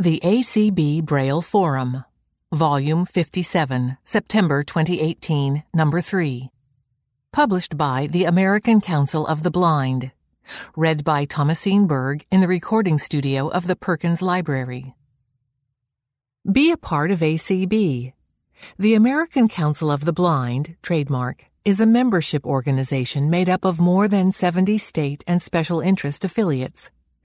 The ACB Braille Forum, Volume 57, September 2018, Number 3. Published by the American Council of the Blind. Read by Thomasine Berg in the recording studio of the Perkins Library. Be a part of ACB. The American Council of the Blind, trademark, is a membership organization made up of more than 70 state and special interest affiliates.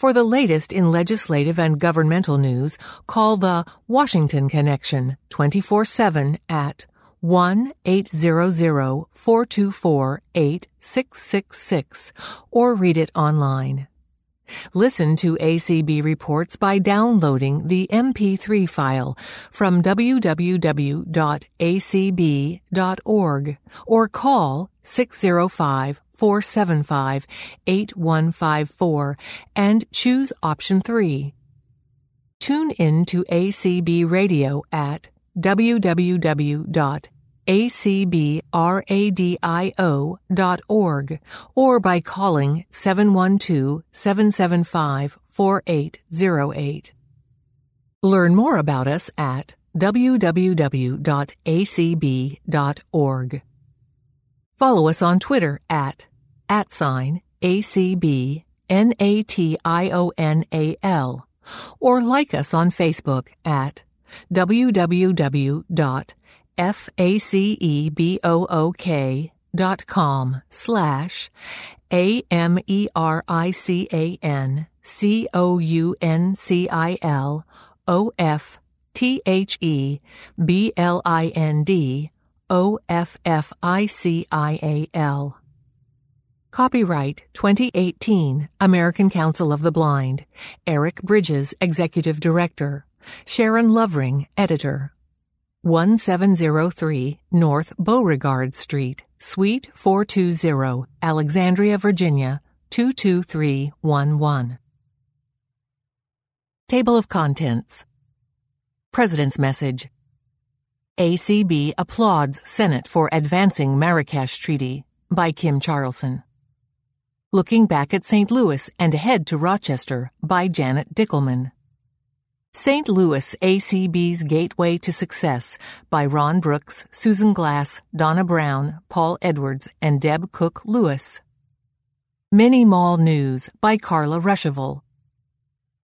For the latest in legislative and governmental news, call the Washington Connection 24 7 at 1 800 424 8666 or read it online. Listen to ACB reports by downloading the MP3 file from www.acb.org or call 605 475 8154 and choose option 3. Tune in to ACB Radio at www.acbradio.org or by calling 712-775-4808. Learn more about us at www.acb.org. Follow us on Twitter at at sign ACB N-A-T-I-O-N-A-L or like us on Facebook at www.facebook.com slash A-M-E-R-I-C-A-N-C-O-U-N-C-I-L O-F-T-H-E-B-L-I-N-D O-F-F-I-C-I-A-L Copyright 2018 American Council of the Blind Eric Bridges, Executive Director Sharon Lovering, Editor. 1703 North Beauregard Street, Suite 420, Alexandria, Virginia 22311. Table of Contents President's Message ACB applauds Senate for advancing Marrakesh Treaty by Kim Charlson. Looking back at St. Louis and ahead to Rochester by Janet Dickelman. St. Louis ACB's Gateway to Success by Ron Brooks, Susan Glass, Donna Brown, Paul Edwards, and Deb Cook Lewis. Mini Mall News by Carla Ruschival.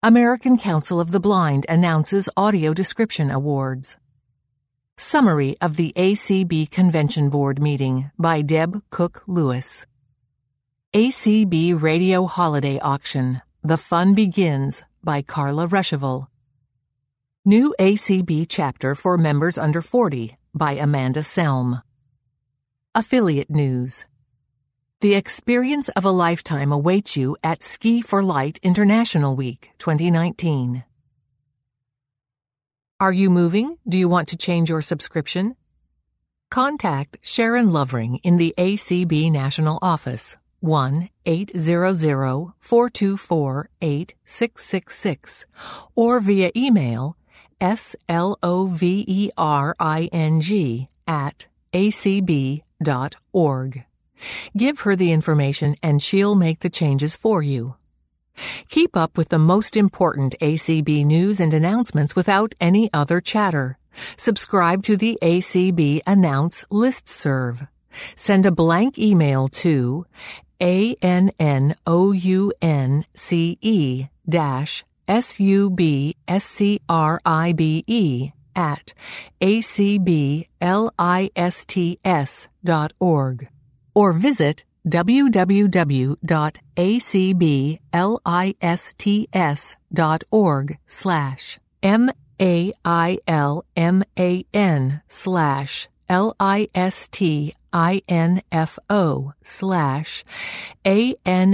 American Council of the Blind announces Audio Description Awards. Summary of the ACB Convention Board meeting by Deb Cook Lewis. ACB Radio Holiday Auction. The Fun Begins by Carla Ruschival. New ACB Chapter for Members Under 40 by Amanda Selm. Affiliate News The experience of a lifetime awaits you at Ski for Light International Week 2019. Are you moving? Do you want to change your subscription? Contact Sharon Lovering in the ACB National Office 1 800 424 8666 or via email S L O V E R I N G at acb.org. Give her the information and she'll make the changes for you. Keep up with the most important ACB news and announcements without any other chatter. Subscribe to the ACB Announce List Serve. Send a blank email to A-N-N-O-U-N-C-E dash S-U-B-S-C-R-I-B-E at acblists dot org or visit www.acblists.org slash M-A-I-L-M-A-N slash L-I-S-T-I-N-F-O slash A-N-N-O-U-N-C-E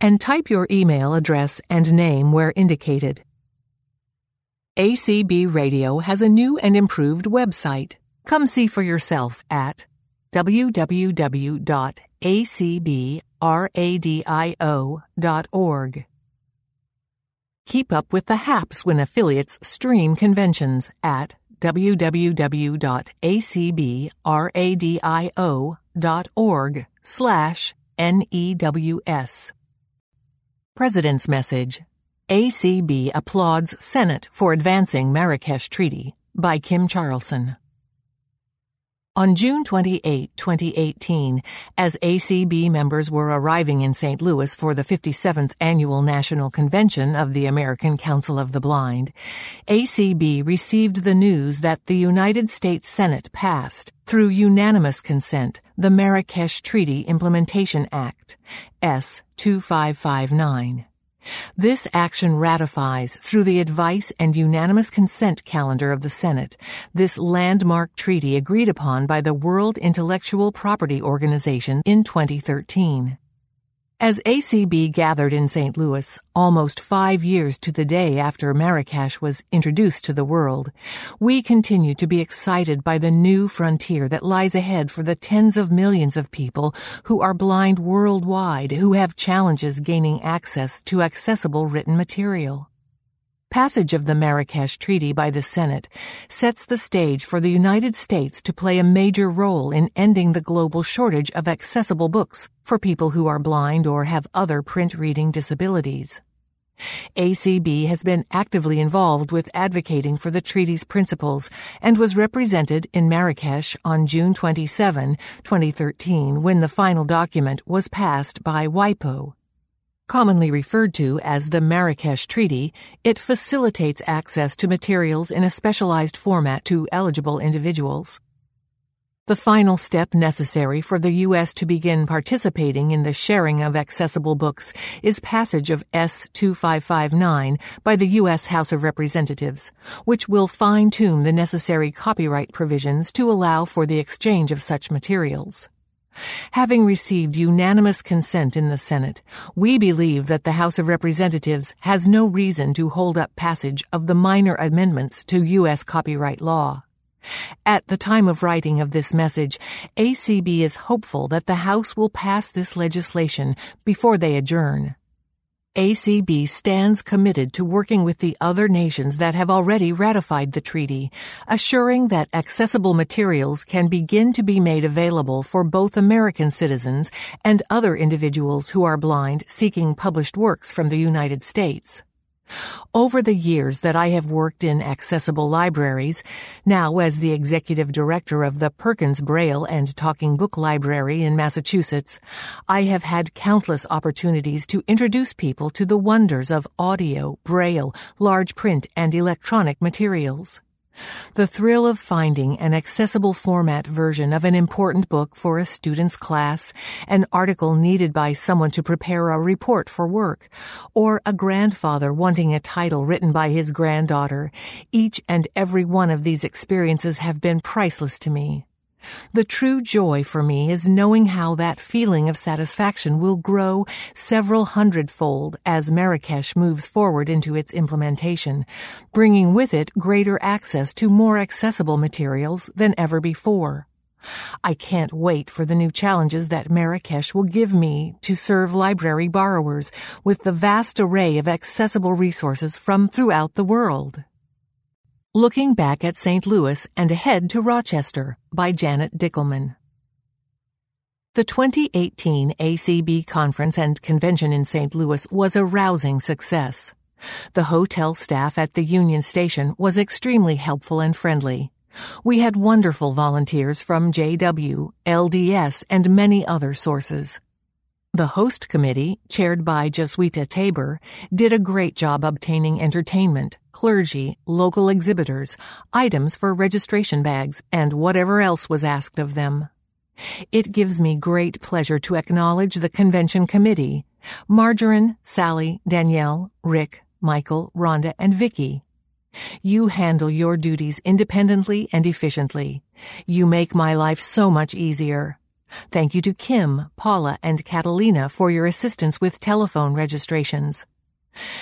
and type your email address and name where indicated. ACB Radio has a new and improved website. Come see for yourself at www.acbradio.org. Keep up with the haps when affiliates stream conventions at www.acbradio.org slash NEWS. President's Message ACB applauds Senate for advancing Marrakesh Treaty by Kim Charlson. On June 28, 2018, as ACB members were arriving in St. Louis for the 57th Annual National Convention of the American Council of the Blind, ACB received the news that the United States Senate passed, through unanimous consent, the Marrakesh Treaty Implementation Act, S. 2559. This action ratifies, through the advice and unanimous consent calendar of the Senate, this landmark treaty agreed upon by the World Intellectual Property Organization in 2013. As ACB gathered in St. Louis, almost five years to the day after Marrakesh was introduced to the world, we continue to be excited by the new frontier that lies ahead for the tens of millions of people who are blind worldwide who have challenges gaining access to accessible written material. Passage of the Marrakesh Treaty by the Senate sets the stage for the United States to play a major role in ending the global shortage of accessible books for people who are blind or have other print reading disabilities. ACB has been actively involved with advocating for the treaty's principles and was represented in Marrakesh on June 27, 2013, when the final document was passed by WIPO. Commonly referred to as the Marrakesh Treaty, it facilitates access to materials in a specialized format to eligible individuals. The final step necessary for the U.S. to begin participating in the sharing of accessible books is passage of S 2559 by the U.S. House of Representatives, which will fine tune the necessary copyright provisions to allow for the exchange of such materials. Having received unanimous consent in the Senate, we believe that the House of Representatives has no reason to hold up passage of the minor amendments to U.S. copyright law. At the time of writing of this message, ACB is hopeful that the House will pass this legislation before they adjourn. ACB stands committed to working with the other nations that have already ratified the treaty, assuring that accessible materials can begin to be made available for both American citizens and other individuals who are blind seeking published works from the United States. Over the years that I have worked in accessible libraries, now as the executive director of the Perkins Braille and Talking Book Library in Massachusetts, I have had countless opportunities to introduce people to the wonders of audio, braille, large print, and electronic materials. The thrill of finding an accessible format version of an important book for a student's class, an article needed by someone to prepare a report for work, or a grandfather wanting a title written by his granddaughter, each and every one of these experiences have been priceless to me. The true joy for me is knowing how that feeling of satisfaction will grow several hundredfold as Marrakesh moves forward into its implementation, bringing with it greater access to more accessible materials than ever before. I can't wait for the new challenges that Marrakesh will give me to serve library borrowers with the vast array of accessible resources from throughout the world. Looking Back at St. Louis and Ahead to Rochester by Janet Dickelman. The 2018 ACB Conference and Convention in St. Louis was a rousing success. The hotel staff at the Union Station was extremely helpful and friendly. We had wonderful volunteers from JW, LDS, and many other sources. The host committee, chaired by Jesuita Tabor, did a great job obtaining entertainment, clergy, local exhibitors, items for registration bags, and whatever else was asked of them. It gives me great pleasure to acknowledge the convention committee, Margarine, Sally, Danielle, Rick, Michael, Rhonda, and Vicky. You handle your duties independently and efficiently. You make my life so much easier. Thank you to Kim, Paula, and Catalina for your assistance with telephone registrations.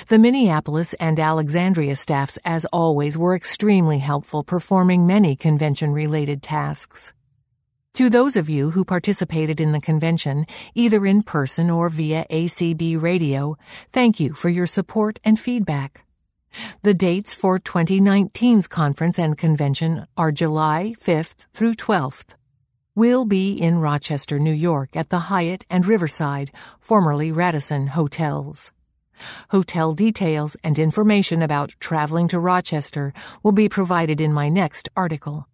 The Minneapolis and Alexandria staffs, as always, were extremely helpful performing many convention related tasks. To those of you who participated in the convention, either in person or via ACB radio, thank you for your support and feedback. The dates for 2019's conference and convention are July 5th through 12th will be in Rochester, New York at the Hyatt and Riverside, formerly Radisson, hotels. Hotel details and information about traveling to Rochester will be provided in my next article.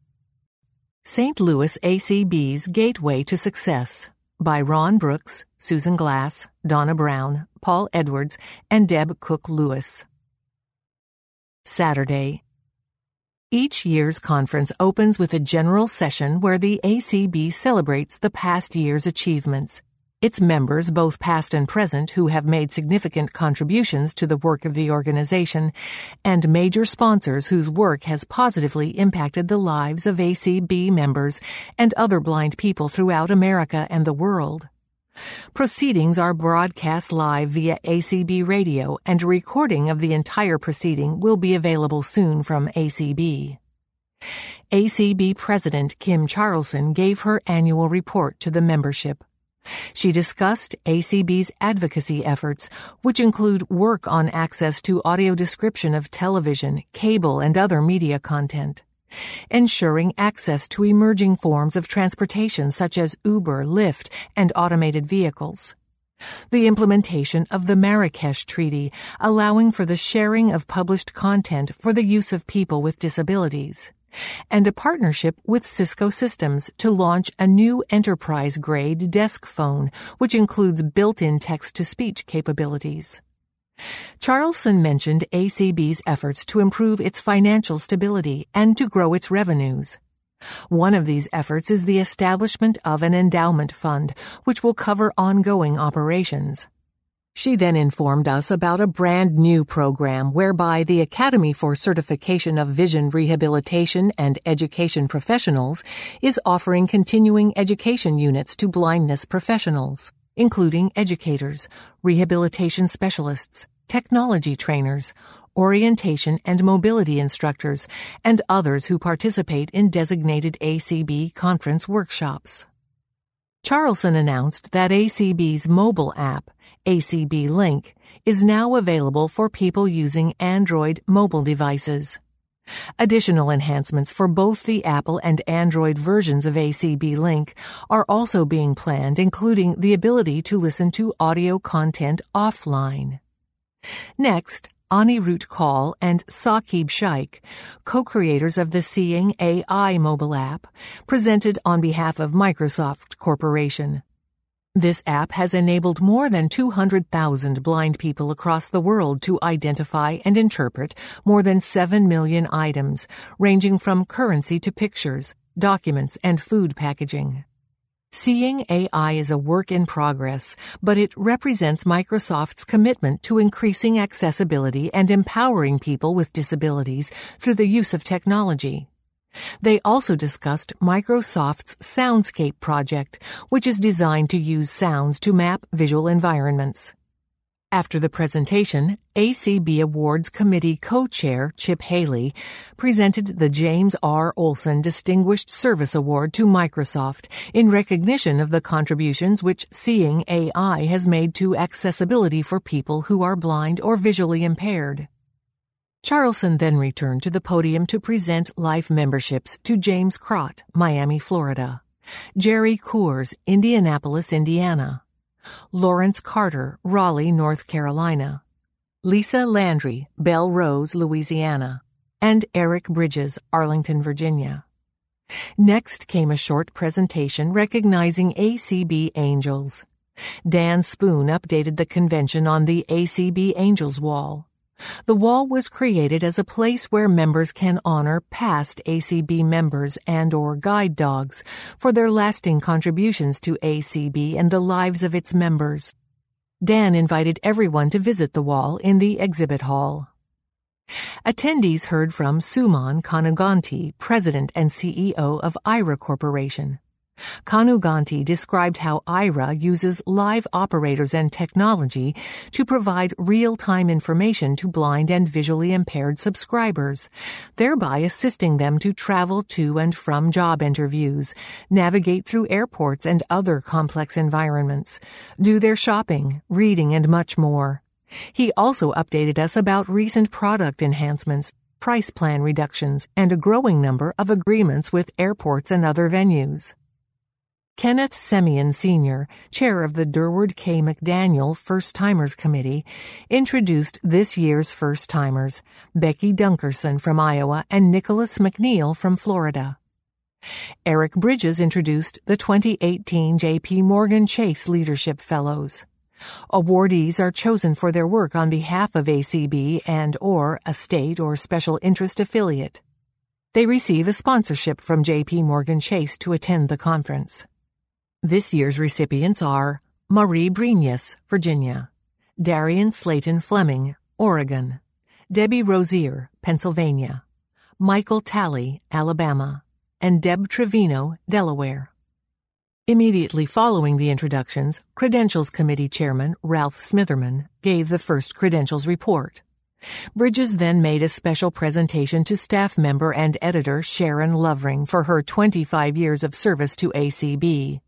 St. Louis ACB's Gateway to Success by Ron Brooks, Susan Glass, Donna Brown, Paul Edwards, and Deb Cook Lewis. Saturday, each year's conference opens with a general session where the ACB celebrates the past year's achievements. Its members, both past and present, who have made significant contributions to the work of the organization, and major sponsors whose work has positively impacted the lives of ACB members and other blind people throughout America and the world. Proceedings are broadcast live via ACB radio, and a recording of the entire proceeding will be available soon from ACB. ACB President Kim Charlson gave her annual report to the membership. She discussed ACB's advocacy efforts, which include work on access to audio description of television, cable, and other media content ensuring access to emerging forms of transportation such as Uber, Lyft, and automated vehicles. The implementation of the Marrakesh Treaty, allowing for the sharing of published content for the use of people with disabilities. And a partnership with Cisco Systems to launch a new enterprise grade desk phone, which includes built in text to speech capabilities. Charlson mentioned ACB's efforts to improve its financial stability and to grow its revenues. One of these efforts is the establishment of an endowment fund, which will cover ongoing operations. She then informed us about a brand new program whereby the Academy for Certification of Vision Rehabilitation and Education Professionals is offering continuing education units to blindness professionals including educators, rehabilitation specialists, technology trainers, orientation and mobility instructors, and others who participate in designated ACB conference workshops. Charlson announced that ACB's mobile app, ACB Link, is now available for people using Android mobile devices. Additional enhancements for both the Apple and Android versions of ACB Link are also being planned, including the ability to listen to audio content offline. Next, Anirudh Kaul and Saqib Shaikh, co-creators of the Seeing AI mobile app, presented on behalf of Microsoft Corporation. This app has enabled more than 200,000 blind people across the world to identify and interpret more than 7 million items, ranging from currency to pictures, documents, and food packaging. Seeing AI is a work in progress, but it represents Microsoft's commitment to increasing accessibility and empowering people with disabilities through the use of technology. They also discussed Microsoft's Soundscape project, which is designed to use sounds to map visual environments. After the presentation, ACB Awards Committee co-chair Chip Haley presented the James R. Olson Distinguished Service Award to Microsoft in recognition of the contributions which Seeing AI has made to accessibility for people who are blind or visually impaired. Charlson then returned to the podium to present life memberships to James Crott, Miami, Florida, Jerry Coors, Indianapolis, Indiana, Lawrence Carter, Raleigh, North Carolina, Lisa Landry, Belle Rose, Louisiana, and Eric Bridges, Arlington, Virginia. Next came a short presentation recognizing ACB Angels. Dan Spoon updated the convention on the ACB Angels Wall. The wall was created as a place where members can honor past ACB members and or guide dogs for their lasting contributions to ACB and the lives of its members. Dan invited everyone to visit the wall in the exhibit hall. Attendees heard from Suman Kanuganti, President and CEO of Aira Corporation. Kanuganti described how Aira uses live operators and technology to provide real-time information to blind and visually impaired subscribers, thereby assisting them to travel to and from job interviews, navigate through airports and other complex environments, do their shopping, reading, and much more. He also updated us about recent product enhancements, price plan reductions, and a growing number of agreements with airports and other venues. Kenneth Semien Sr., chair of the Durward K. McDaniel First Timers Committee, introduced this year's first timers, Becky Dunkerson from Iowa and Nicholas McNeil from Florida. Eric Bridges introduced the 2018 J.P. Morgan Chase Leadership Fellows. Awardees are chosen for their work on behalf of ACB and or a state or special interest affiliate. They receive a sponsorship from J.P. Morgan Chase to attend the conference. This year's recipients are Marie Brenius, Virginia, Darian Slayton Fleming, Oregon, Debbie Rosier, Pennsylvania, Michael Talley, Alabama, and Deb Trevino, Delaware. Immediately following the introductions, Credentials Committee Chairman Ralph Smitherman gave the first credentials report. Bridges then made a special presentation to staff member and editor Sharon Lovering for her 25 years of service to ACB.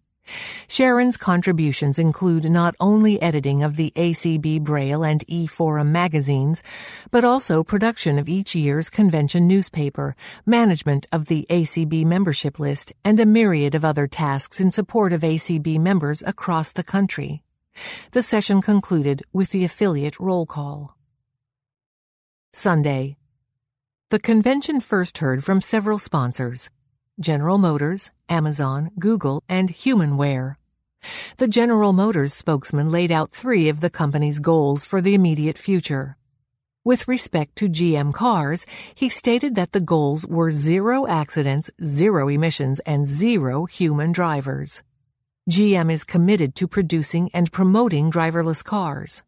Sharon's contributions include not only editing of the ACB Braille and eForum magazines, but also production of each year's convention newspaper, management of the ACB membership list, and a myriad of other tasks in support of ACB members across the country. The session concluded with the affiliate roll call. Sunday. The convention first heard from several sponsors. General Motors, Amazon, Google, and Humanware. The General Motors spokesman laid out three of the company's goals for the immediate future. With respect to GM cars, he stated that the goals were zero accidents, zero emissions, and zero human drivers. GM is committed to producing and promoting driverless cars.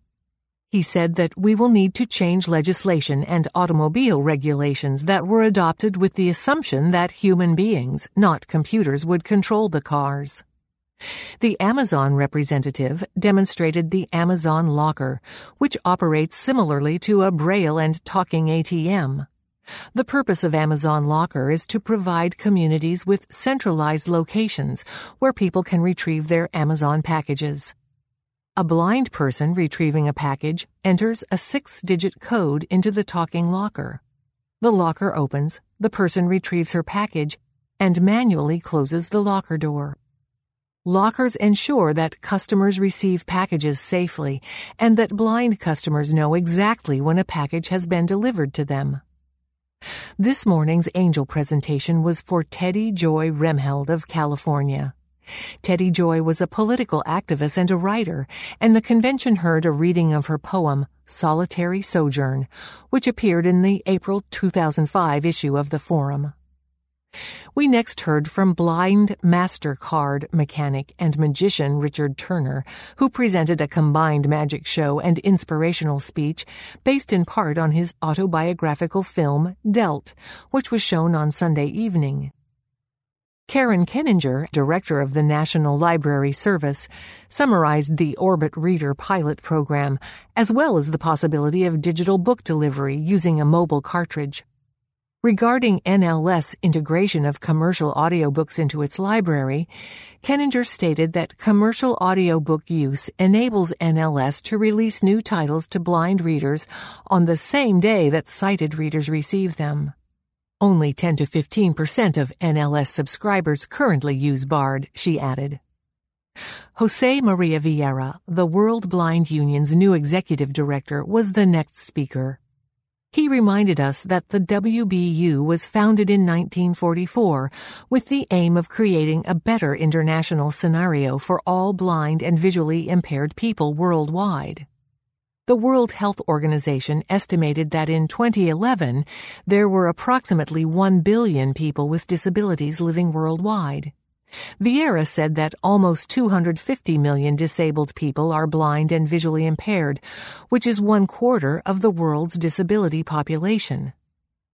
He said that we will need to change legislation and automobile regulations that were adopted with the assumption that human beings, not computers, would control the cars. The Amazon representative demonstrated the Amazon Locker, which operates similarly to a Braille and talking ATM. The purpose of Amazon Locker is to provide communities with centralized locations where people can retrieve their Amazon packages. A blind person retrieving a package enters a six digit code into the talking locker. The locker opens, the person retrieves her package, and manually closes the locker door. Lockers ensure that customers receive packages safely and that blind customers know exactly when a package has been delivered to them. This morning's angel presentation was for Teddy Joy Remheld of California. Teddy Joy was a political activist and a writer, and the convention heard a reading of her poem, Solitary Sojourn, which appeared in the April 2005 issue of the Forum. We next heard from blind MasterCard mechanic and magician Richard Turner, who presented a combined magic show and inspirational speech based in part on his autobiographical film, Dealt, which was shown on Sunday evening. Karen Keninger, director of the National Library Service, summarized the Orbit Reader pilot program, as well as the possibility of digital book delivery using a mobile cartridge. Regarding NLS integration of commercial audiobooks into its library, Keninger stated that commercial audiobook use enables NLS to release new titles to blind readers on the same day that sighted readers receive them. Only 10 to 15% of NLS subscribers currently use BARD, she added. Jose Maria Viera, the World Blind Union's new executive director, was the next speaker. He reminded us that the WBU was founded in 1944 with the aim of creating a better international scenario for all blind and visually impaired people worldwide. The World Health Organization estimated that in 2011 there were approximately 1 billion people with disabilities living worldwide. Viera said that almost 250 million disabled people are blind and visually impaired, which is one quarter of the world's disability population.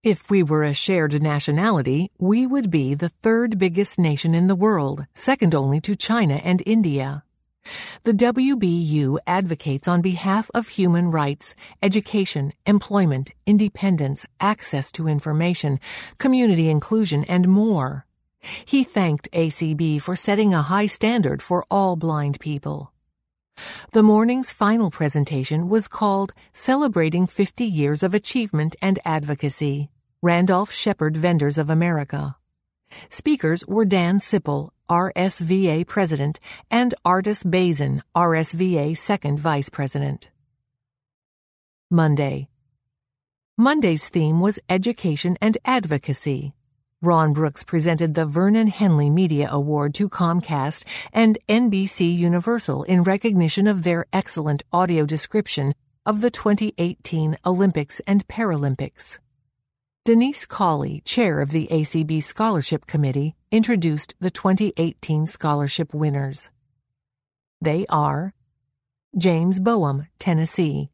If we were a shared nationality, we would be the third biggest nation in the world, second only to China and India. The WBU advocates on behalf of human rights, education, employment, independence, access to information, community inclusion, and more. He thanked ACB for setting a high standard for all blind people. The morning's final presentation was called Celebrating 50 Years of Achievement and Advocacy Randolph Sheppard Vendors of America. Speakers were Dan Sipple, RSVA President, and Artis Bazin, RSVA Second Vice President. Monday. Monday's theme was Education and Advocacy. Ron Brooks presented the Vernon Henley Media Award to Comcast and NBC Universal in recognition of their excellent audio description of the 2018 Olympics and Paralympics. Denise Colley, chair of the ACB Scholarship Committee, introduced the 2018 scholarship winners. They are James Boehm, Tennessee,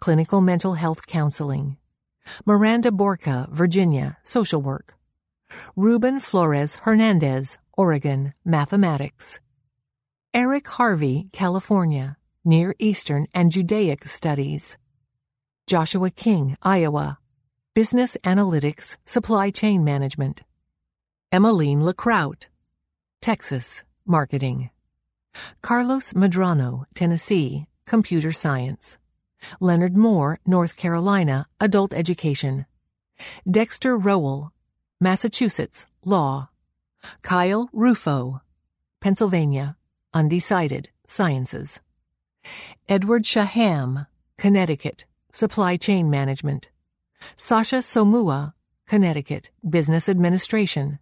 Clinical Mental Health Counseling, Miranda Borca, Virginia, Social Work, Ruben Flores Hernandez, Oregon, Mathematics. Eric Harvey, California, Near Eastern and Judaic Studies. Joshua King, Iowa, Business Analytics, Supply Chain Management. Emmeline LeCrout, Texas, Marketing. Carlos Medrano, Tennessee, Computer Science. Leonard Moore, North Carolina, Adult Education. Dexter Rowell, Massachusetts, Law. Kyle Rufo, Pennsylvania, Undecided, Sciences. Edward Shaham, Connecticut, Supply Chain Management. Sasha Somua, Connecticut, Business Administration.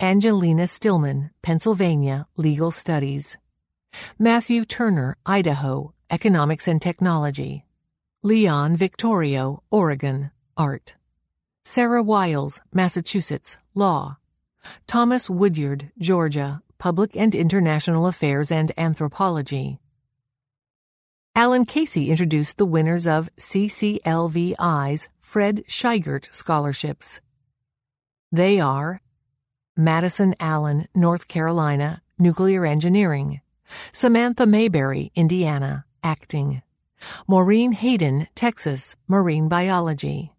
Angelina Stillman, Pennsylvania, Legal Studies. Matthew Turner, Idaho, Economics and Technology. Leon Victorio, Oregon, Art. Sarah Wiles, Massachusetts, Law. Thomas Woodyard, Georgia, Public and International Affairs and Anthropology. Alan Casey introduced the winners of CCLVI's Fred Scheigert Scholarships. They are Madison Allen, North Carolina, Nuclear Engineering, Samantha Mayberry, Indiana, Acting, Maureen Hayden, Texas, Marine Biology.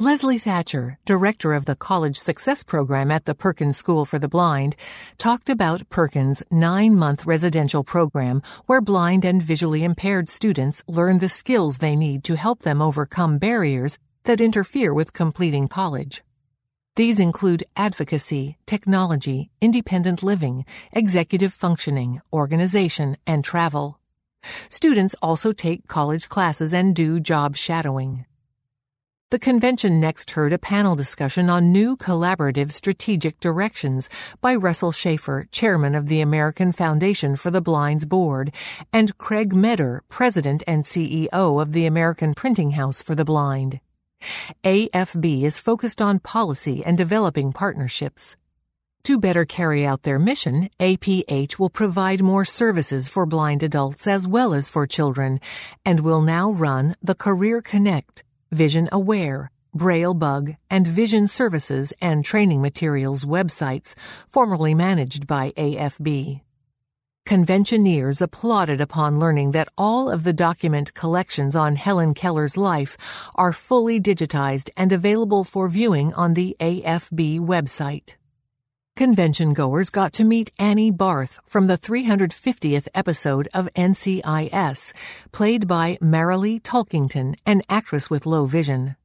Leslie Thatcher, director of the College Success Program at the Perkins School for the Blind, talked about Perkins' nine month residential program where blind and visually impaired students learn the skills they need to help them overcome barriers that interfere with completing college. These include advocacy, technology, independent living, executive functioning, organization, and travel. Students also take college classes and do job shadowing. The convention next heard a panel discussion on new collaborative strategic directions by Russell Schaefer, chairman of the American Foundation for the Blind's board, and Craig Meador, president and CEO of the American Printing House for the Blind. AFB is focused on policy and developing partnerships. To better carry out their mission, APH will provide more services for blind adults as well as for children and will now run the Career Connect Vision Aware, Braille Bug, and Vision Services and Training Materials websites, formerly managed by AFB. Conventioneers applauded upon learning that all of the document collections on Helen Keller's life are fully digitized and available for viewing on the AFB website. Convention goers got to meet Annie Barth from the 350th episode of NCIS, played by Marilee Talkington, an actress with low vision.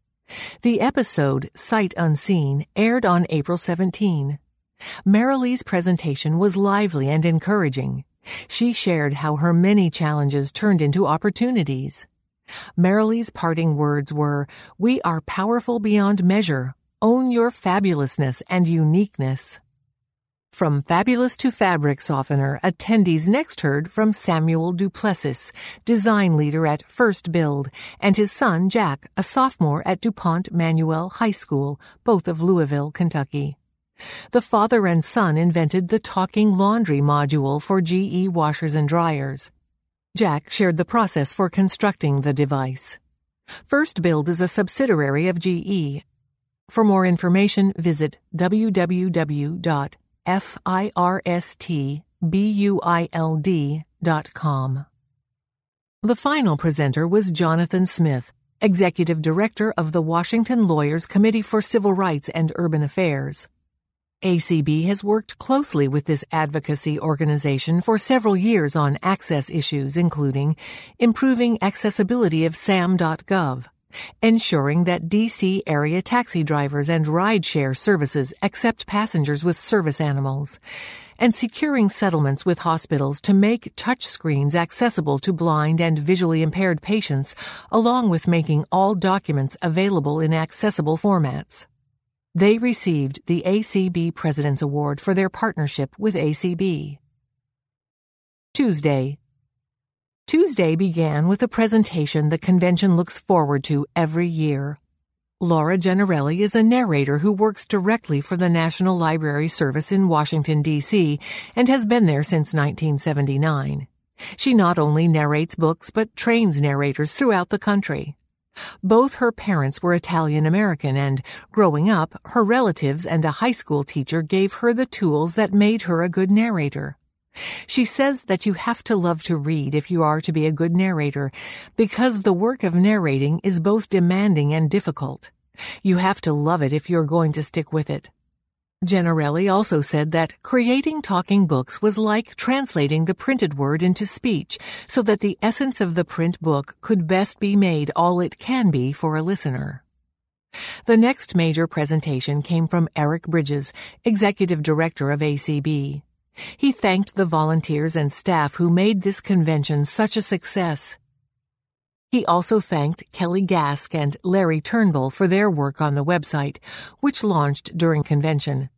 The episode, Sight Unseen, aired on April 17. Marilee's presentation was lively and encouraging. She shared how her many challenges turned into opportunities. Marilee's parting words were, We are powerful beyond measure. Own your fabulousness and uniqueness. From Fabulous to Fabric Softener, attendees next heard from Samuel Duplessis, design leader at First Build, and his son Jack, a sophomore at DuPont Manual High School, both of Louisville, Kentucky. The father and son invented the talking laundry module for GE washers and dryers. Jack shared the process for constructing the device. First Build is a subsidiary of GE. For more information, visit www.firstbuild.com. The final presenter was Jonathan Smith, Executive Director of the Washington Lawyers Committee for Civil Rights and Urban Affairs. ACB has worked closely with this advocacy organization for several years on access issues, including improving accessibility of SAM.gov, ensuring that DC area taxi drivers and rideshare services accept passengers with service animals, and securing settlements with hospitals to make touchscreens accessible to blind and visually impaired patients, along with making all documents available in accessible formats. They received the ACB President's Award for their partnership with ACB. Tuesday. Tuesday began with a presentation the convention looks forward to every year. Laura Giannarelli is a narrator who works directly for the National Library Service in Washington, D.C., and has been there since 1979. She not only narrates books but trains narrators throughout the country. Both her parents were Italian American, and growing up, her relatives and a high school teacher gave her the tools that made her a good narrator. She says that you have to love to read if you are to be a good narrator, because the work of narrating is both demanding and difficult. You have to love it if you're going to stick with it. Giannarelli also said that creating talking books was like translating the printed word into speech so that the essence of the print book could best be made all it can be for a listener. The next major presentation came from Eric Bridges, Executive Director of ACB. He thanked the volunteers and staff who made this convention such a success. He also thanked Kelly Gask and Larry Turnbull for their work on the website, which launched during convention.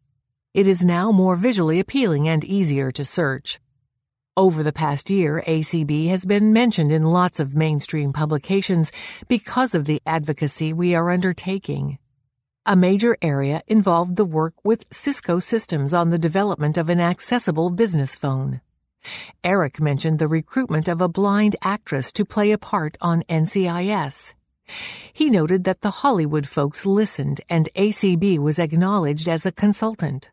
It is now more visually appealing and easier to search. Over the past year, ACB has been mentioned in lots of mainstream publications because of the advocacy we are undertaking. A major area involved the work with Cisco Systems on the development of an accessible business phone. Eric mentioned the recruitment of a blind actress to play a part on NCIS. He noted that the Hollywood folks listened and ACB was acknowledged as a consultant.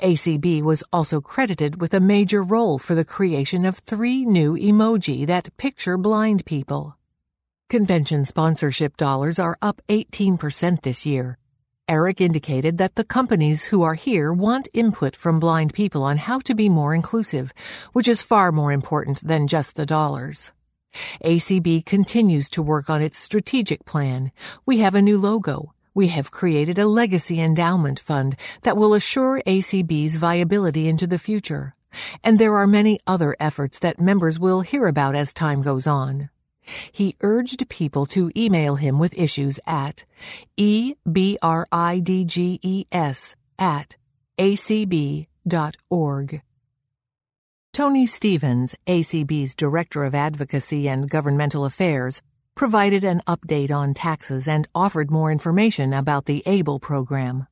ACB was also credited with a major role for the creation of three new emoji that picture blind people. Convention sponsorship dollars are up 18% this year. Eric indicated that the companies who are here want input from blind people on how to be more inclusive, which is far more important than just the dollars. ACB continues to work on its strategic plan. We have a new logo, we have created a legacy endowment fund that will assure ACB's viability into the future. And there are many other efforts that members will hear about as time goes on. He urged people to email him with issues at ebridges at acb.org. Tony Stevens, ACB's Director of Advocacy and Governmental Affairs, provided an update on taxes and offered more information about the ABLE program.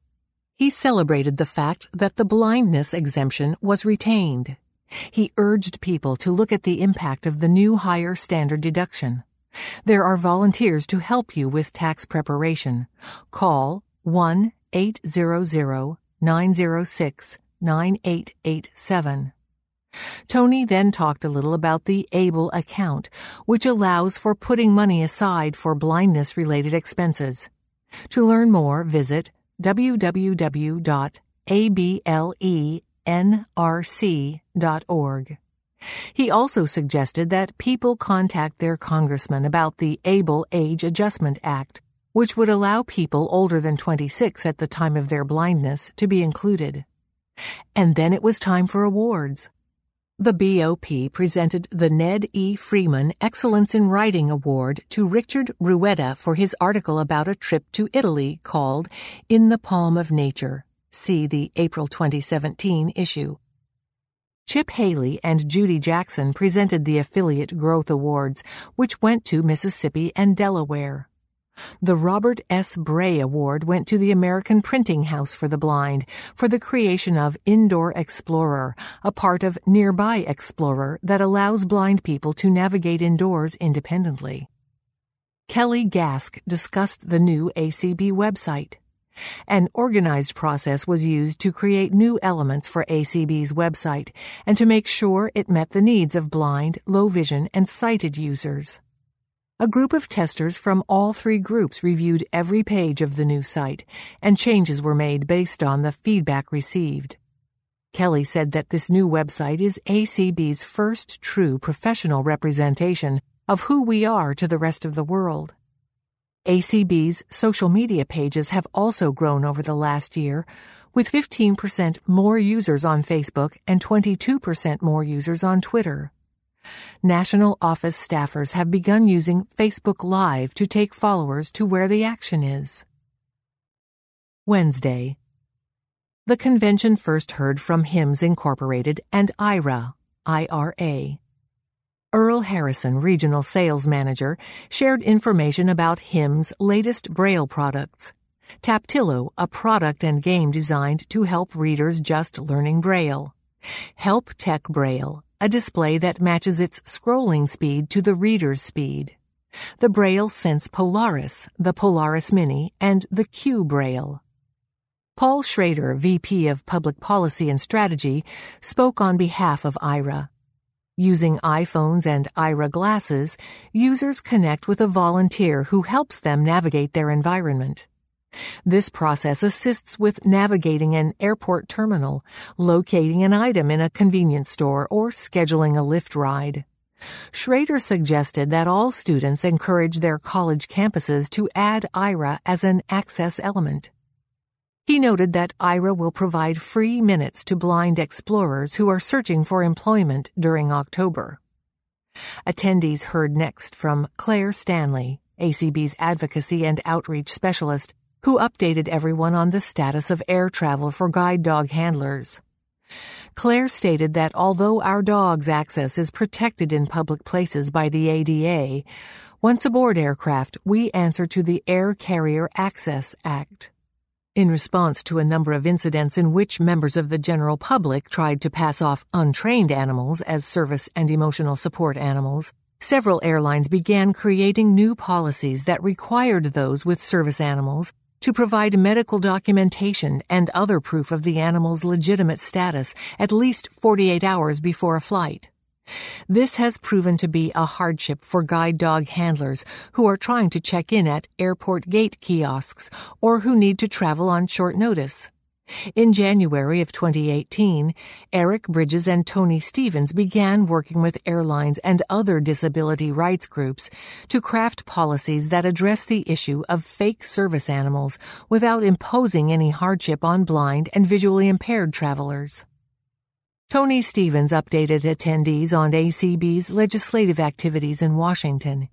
He celebrated the fact that the blindness exemption was retained. He urged people to look at the impact of the new higher standard deduction. There are volunteers to help you with tax preparation. Call 1 800 906 9887. Tony then talked a little about the ABLE account, which allows for putting money aside for blindness related expenses. To learn more, visit www.ablenrc.org. He also suggested that people contact their congressman about the ABLE Age Adjustment Act, which would allow people older than 26 at the time of their blindness to be included. And then it was time for awards. The BOP presented the Ned E. Freeman Excellence in Writing Award to Richard Rueda for his article about a trip to Italy called In the Palm of Nature. See the April 2017 issue. Chip Haley and Judy Jackson presented the Affiliate Growth Awards, which went to Mississippi and Delaware. The Robert S. Bray Award went to the American Printing House for the Blind for the creation of Indoor Explorer, a part of Nearby Explorer that allows blind people to navigate indoors independently. Kelly Gask discussed the new ACB website. An organized process was used to create new elements for ACB's website and to make sure it met the needs of blind, low vision, and sighted users. A group of testers from all three groups reviewed every page of the new site, and changes were made based on the feedback received. Kelly said that this new website is ACB's first true professional representation of who we are to the rest of the world. ACB's social media pages have also grown over the last year, with 15% more users on Facebook and 22% more users on Twitter. National office staffers have begun using Facebook Live to take followers to where the action is. Wednesday. The convention first heard from HIMS Incorporated and Aira, Aira. Earl Harrison, regional sales manager, shared information about HIMS' latest Braille products. Taptilo, a product and game designed to help readers just learning Braille. Help Tech Braille, a display that matches its scrolling speed to the reader's speed. The Braille Sense Polaris, the Polaris Mini, and the Q Braille. Paul Schroeder, VP of Public Policy and Strategy, spoke on behalf of Aira. Using iPhones and Aira glasses, users connect with a volunteer who helps them navigate their environment. This process assists with navigating an airport terminal, locating an item in a convenience store, or scheduling a Lyft ride. Schroeder suggested that all students encourage their college campuses to add Aira as an access element. He noted that Aira will provide free minutes to blind explorers who are searching for employment during October. Attendees heard next from Claire Stanley, ACB's advocacy and outreach specialist, who updated everyone on the status of air travel for guide dog handlers. Claire stated that although our dog's access is protected in public places by the ADA, once aboard aircraft, we answer to the Air Carrier Access Act. In response to a number of incidents in which members of the general public tried to pass off untrained animals as service and emotional support animals, several airlines began creating new policies that required those with service animals to provide medical documentation and other proof of the animal's legitimate status at least 48 hours before a flight. This has proven to be a hardship for guide dog handlers who are trying to check in at airport gate kiosks or who need to travel on short notice. In January of 2018, Eric Bridges and Tony Stevens began working with airlines and other disability rights groups to craft policies that address the issue of fake service animals without imposing any hardship on blind and visually impaired travelers. Tony Stevens updated attendees on ACB's legislative activities in Washington.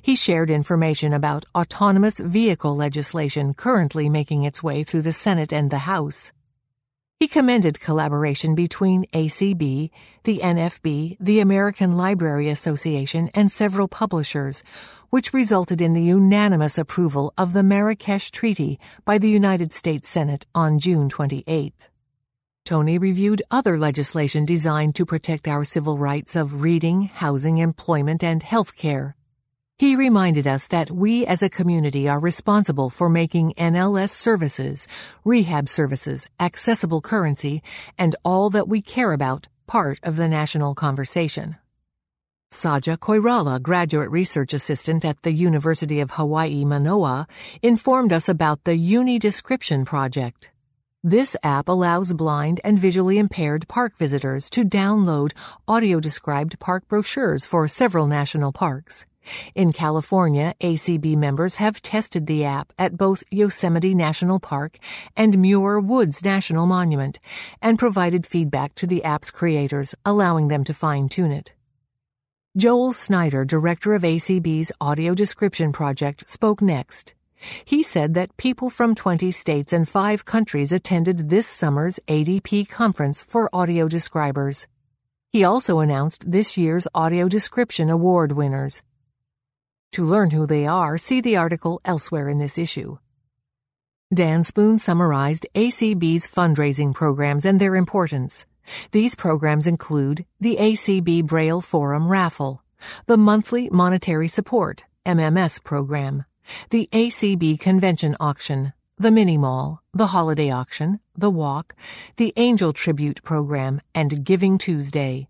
He shared information about autonomous vehicle legislation currently making its way through the Senate and the House. He commended collaboration between ACB, the NFB, the American Library Association, and several publishers, which resulted in the unanimous approval of the Marrakesh Treaty by the United States Senate on June 28. Tony reviewed other legislation designed to protect our civil rights of reading, housing, employment, and health care. He reminded us that we as a community are responsible for making NLS services, rehab services, accessible currency, and all that we care about part of the national conversation. Saja Koirala, graduate research assistant at the University of Hawaii Manoa, informed us about the UniDescription Project. This app allows blind and visually impaired park visitors to download audio described park brochures for several national parks. In California, ACB members have tested the app at both Yosemite National Park and Muir Woods National Monument and provided feedback to the app's creators, allowing them to fine tune it. Joel Snyder, director of ACB's Audio Description Project, spoke next. He said that people from 20 states and five countries attended this summer's ADP conference for audio describers. He also announced this year's Audio Description Award winners. To learn who they are, see the article elsewhere in this issue. Dan Spoon summarized ACB's fundraising programs and their importance. These programs include the ACB Braille Forum Raffle, the Monthly Monetary Support MMS program, the ACB Convention Auction, the Mini Mall, the Holiday Auction, the Walk, the Angel Tribute Program, and Giving Tuesday.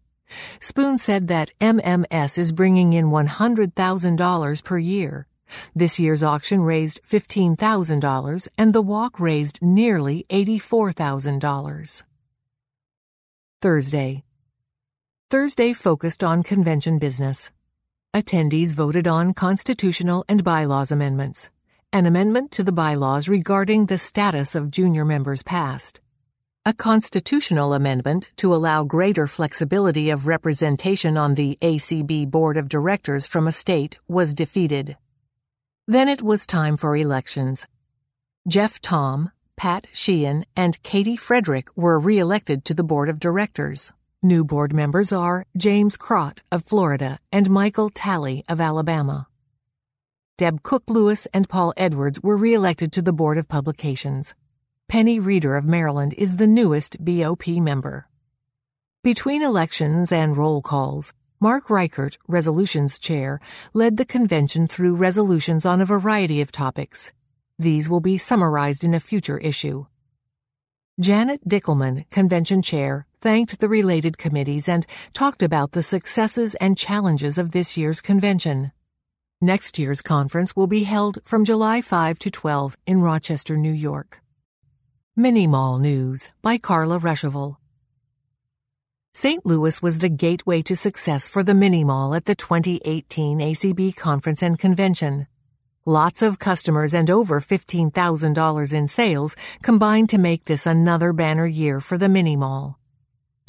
Spoon said that MMS is bringing in $100,000 per year. This year's auction raised $15,000 and the walk raised nearly $84,000. Thursday. Thursday focused on convention business. Attendees voted on constitutional and bylaws amendments, an amendment to the bylaws regarding the status of junior members passed, a constitutional amendment to allow greater flexibility of representation on the ACB Board of Directors from a state was defeated. Then it was time for elections. Jeff Thom, Pat Sheehan, and Katie Frederick were re-elected to the board of directors. New board members are James Kracht of Florida and Michael Talley of Alabama. Deb Cook Lewis and Paul Edwards were re-elected to the Board of Publications. Penny Reeder of Maryland is the newest BOP member. Between elections and roll calls, Mark Richert, Resolutions Chair, led the convention through resolutions on a variety of topics. These will be summarized in a future issue. Janet Dickelman, convention chair, thanked the related committees and talked about the successes and challenges of this year's convention. Next year's conference will be held from July 5 to 12 in Rochester, New York. Mini Mall News by Carla Ruschival. St. Louis was the gateway to success for the Mini Mall at the 2018 ACB Conference and Convention. Lots of customers and over $15,000 in sales combined to make this another banner year for the mini mall.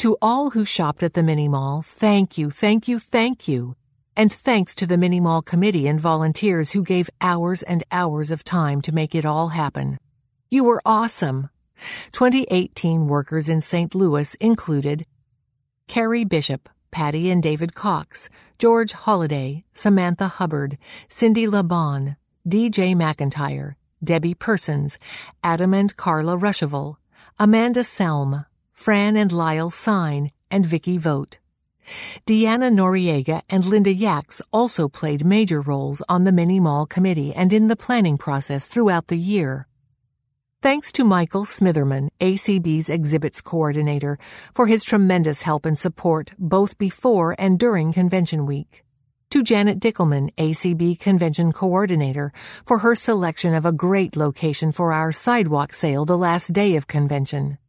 To all who shopped at the mini mall, thank you, thank you, thank you. And thanks to the mini mall committee and volunteers who gave hours and hours of time to make it all happen. You were awesome. 2018 workers in St. Louis included Carrie Bishop, Patty and David Cox, George Holliday, Samantha Hubbard, Cindy LaBon, DJ McIntyre, Debbie Persons, Adam and Carla Ruschival, Amanda Selm, Fran and Lyle Sign, and Vicky Vote. Deanna Noriega and Linda Yax also played major roles on the Mini Mall Committee and in the planning process throughout the year. Thanks to Michael Smitherman, ACB's exhibits coordinator, for his tremendous help and support both before and during convention week to Janet Dickelman, ACB Convention Coordinator, for her selection of a great location for our sidewalk sale the last day of convention.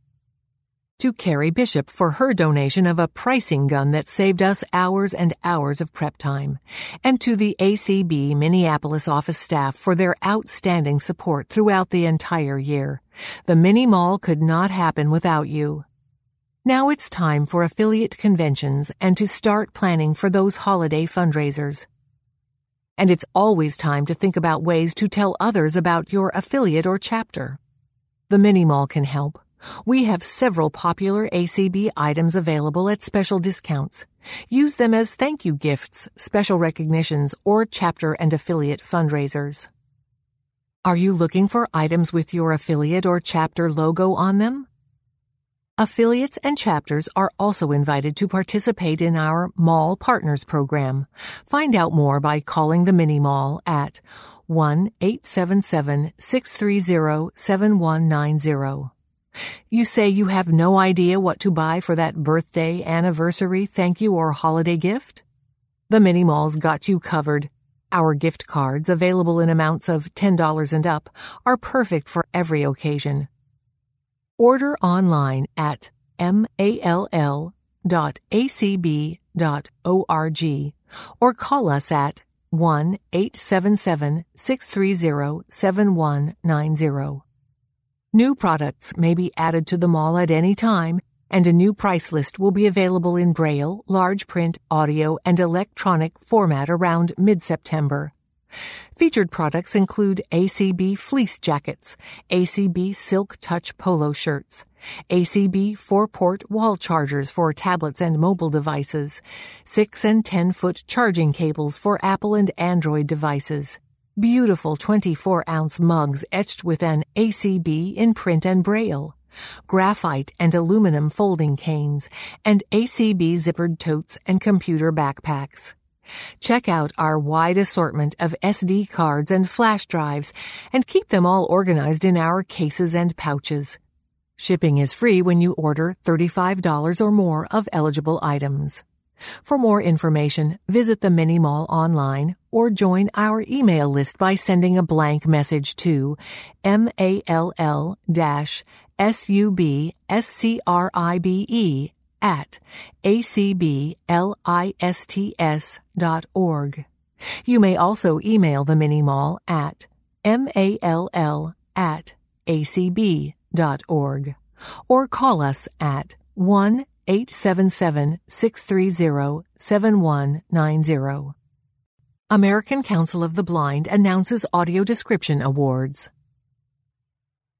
To Carrie Bishop for her donation of a pricing gun that saved us hours and hours of prep time. And to the ACB Minneapolis office staff for their outstanding support throughout the entire year. The mini mall could not happen without you. Now it's time for affiliate conventions and to start planning for those holiday fundraisers. And it's always time to think about ways to tell others about your affiliate or chapter. The Mini Mall can help. We have several popular ACB items available at special discounts. Use them as thank you gifts, special recognitions, or chapter and affiliate fundraisers. Are you looking for items with your affiliate or chapter logo on them? Affiliates and chapters are also invited to participate in our Mall Partners program. Find out more by calling the Mini Mall at 1 877 630 7190. You say you have no idea what to buy for that birthday, anniversary, thank you, or holiday gift? The Mini Mall's got you covered. Our gift cards, available in amounts of $10 and up, are perfect for every occasion. Order online at mall.acb.org or call us at 1 877 630 7190. New products may be added to the mall at any time, and a new price list will be available in Braille, large print, audio, and electronic format around mid September. Featured products include ACB fleece jackets, ACB silk touch polo shirts, ACB 4 port wall chargers for tablets and mobile devices, 6 and 10 foot charging cables for Apple and Android devices, beautiful 24 ounce mugs etched with an ACB in print and braille, graphite and aluminum folding canes, and ACB zippered totes and computer backpacks. Check out our wide assortment of SD cards and flash drives and keep them all organized in our cases and pouches. Shipping is free when you order $35 or more of eligible items. For more information, visit the Mini Mall online or join our email list by sending a blank message to mall-subscribe at acblists.org. You may also email the Mini Mall at mall at acb.org or call us at 1 877 630 7190. American Council of the Blind announces Audio Description Awards.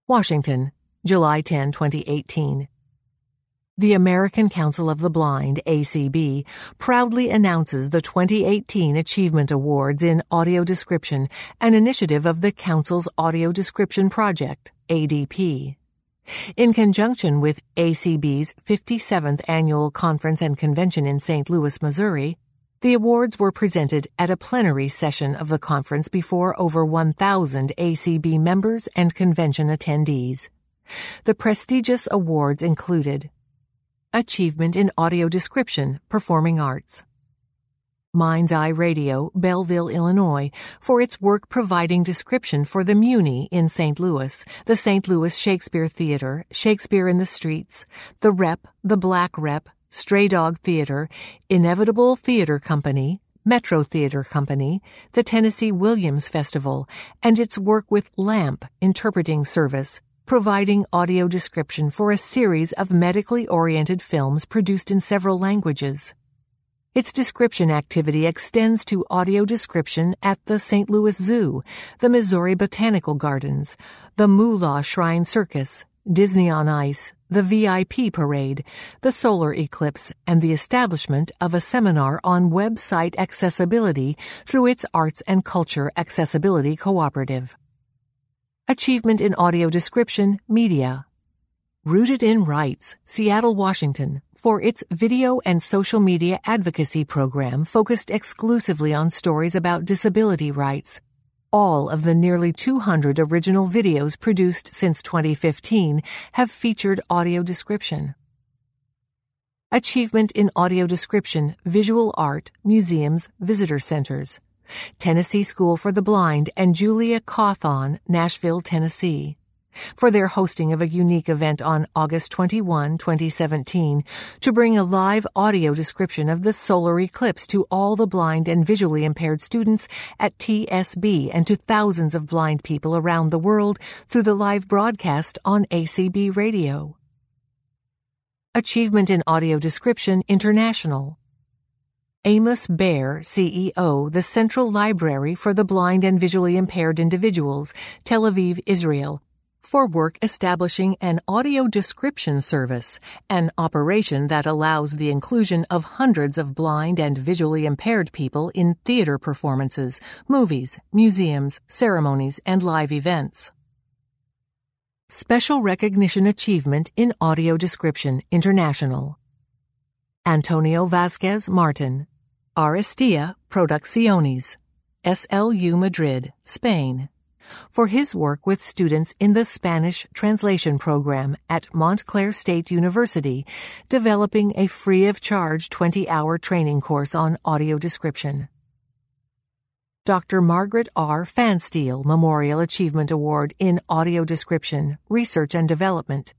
Washington, July 10, 2018. The American Council of the Blind, ACB, proudly announces the 2018 Achievement Awards in Audio Description, an initiative of the Council's Audio Description Project, ADP. In conjunction with ACB's 57th Annual Conference and Convention in St. Louis, Missouri, the awards were presented at a plenary session of the conference before over 1,000 ACB members and convention attendees. The prestigious awards included Achievement in Audio Description, Performing Arts. Mind's Eye Radio, Belleville, Illinois, for its work providing description for the Muny in St. Louis, the St. Louis Shakespeare Theater, Shakespeare in the Streets, the Rep, the Black Rep, Stray Dog Theater, Inevitable Theater Company, Metro Theater Company, the Tennessee Williams Festival, and its work with LAMP Interpreting Service, providing audio description for a series of medically oriented films produced in several languages. Its description activity extends to audio description at the St. Louis Zoo, the Missouri Botanical Gardens, the Moolah Shrine Circus, Disney on Ice, the VIP Parade, the solar eclipse, and the establishment of a seminar on website accessibility through its Arts and Culture Accessibility Cooperative. Achievement in Audio Description Media. Rooted in Rights, Seattle, Washington, for its video and social media advocacy program focused exclusively on stories about disability rights. All of the nearly 200 original videos produced since 2015 have featured audio description. Achievement in Audio Description, Visual Art, Museums, Visitor Centers. Tennessee School for the Blind, and Julia Cawthon, Nashville, Tennessee, for their hosting of a unique event on August 21, 2017, to bring a live audio description of the solar eclipse to all the blind and visually impaired students at TSB and to thousands of blind people around the world through the live broadcast on ACB Radio. Achievement in Audio Description International Amos Baer, CEO, the Central Library for the Blind and Visually Impaired Individuals, Tel Aviv, Israel, for work establishing an audio description service, an operation that allows the inclusion of hundreds of blind and visually impaired people in theater performances, movies, museums, ceremonies, and live events. Special Recognition Achievement in Audio Description International. Antonio Vasquez Martin, Aristia Producciones, SLU Madrid, Spain, for his work with students in the Spanish translation program at Montclair State University, developing a free of charge 20 hour training course on audio description. Dr. Margaret R. Pfanstiehl Memorial Achievement Award in Audio Description, Research and Development.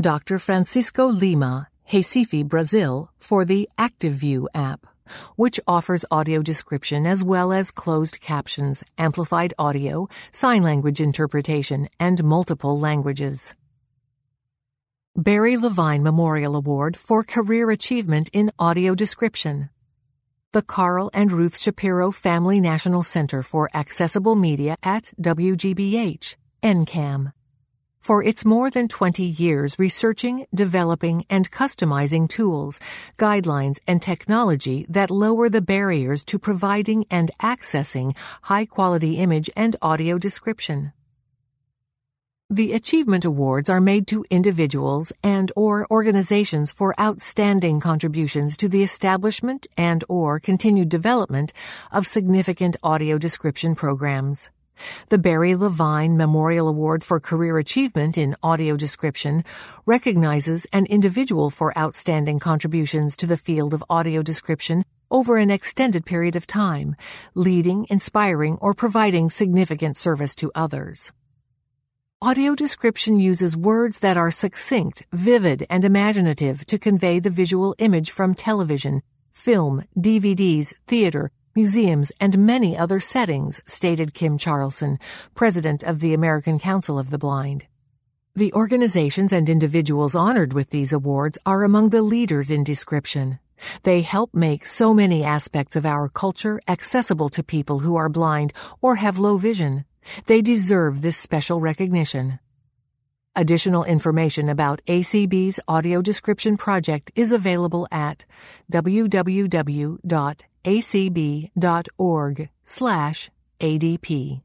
Dr. Francisco Lima, Recife, Brazil, for the ActiveView app which offers audio description as well as closed captions, amplified audio, sign language interpretation, and multiple languages. Barry Levine Memorial Award for Career Achievement in Audio Description. The Carl and Ruth Shapiro Family National Center for Accessible Media at WGBH, NCAM for its more than 20 years researching, developing, and customizing tools, guidelines, and technology that lower the barriers to providing and accessing high quality image and audio description. The Achievement Awards are made to individuals and or organizations for outstanding contributions to the establishment and or continued development of significant audio description programs. The Barry Levine Memorial Award for Career Achievement in Audio Description recognizes an individual for outstanding contributions to the field of audio description over an extended period of time, leading, inspiring, or providing significant service to others. Audio description uses words that are succinct, vivid, and imaginative to convey the visual image from television, film, DVDs, theater, museums, and many other settings, stated Kim Charlson, president of the American Council of the Blind. The organizations and individuals honored with these awards are among the leaders in description. They help make so many aspects of our culture accessible to people who are blind or have low vision. They deserve this special recognition. Additional information about ACB's audio description project is available at www acb.org slash ADP.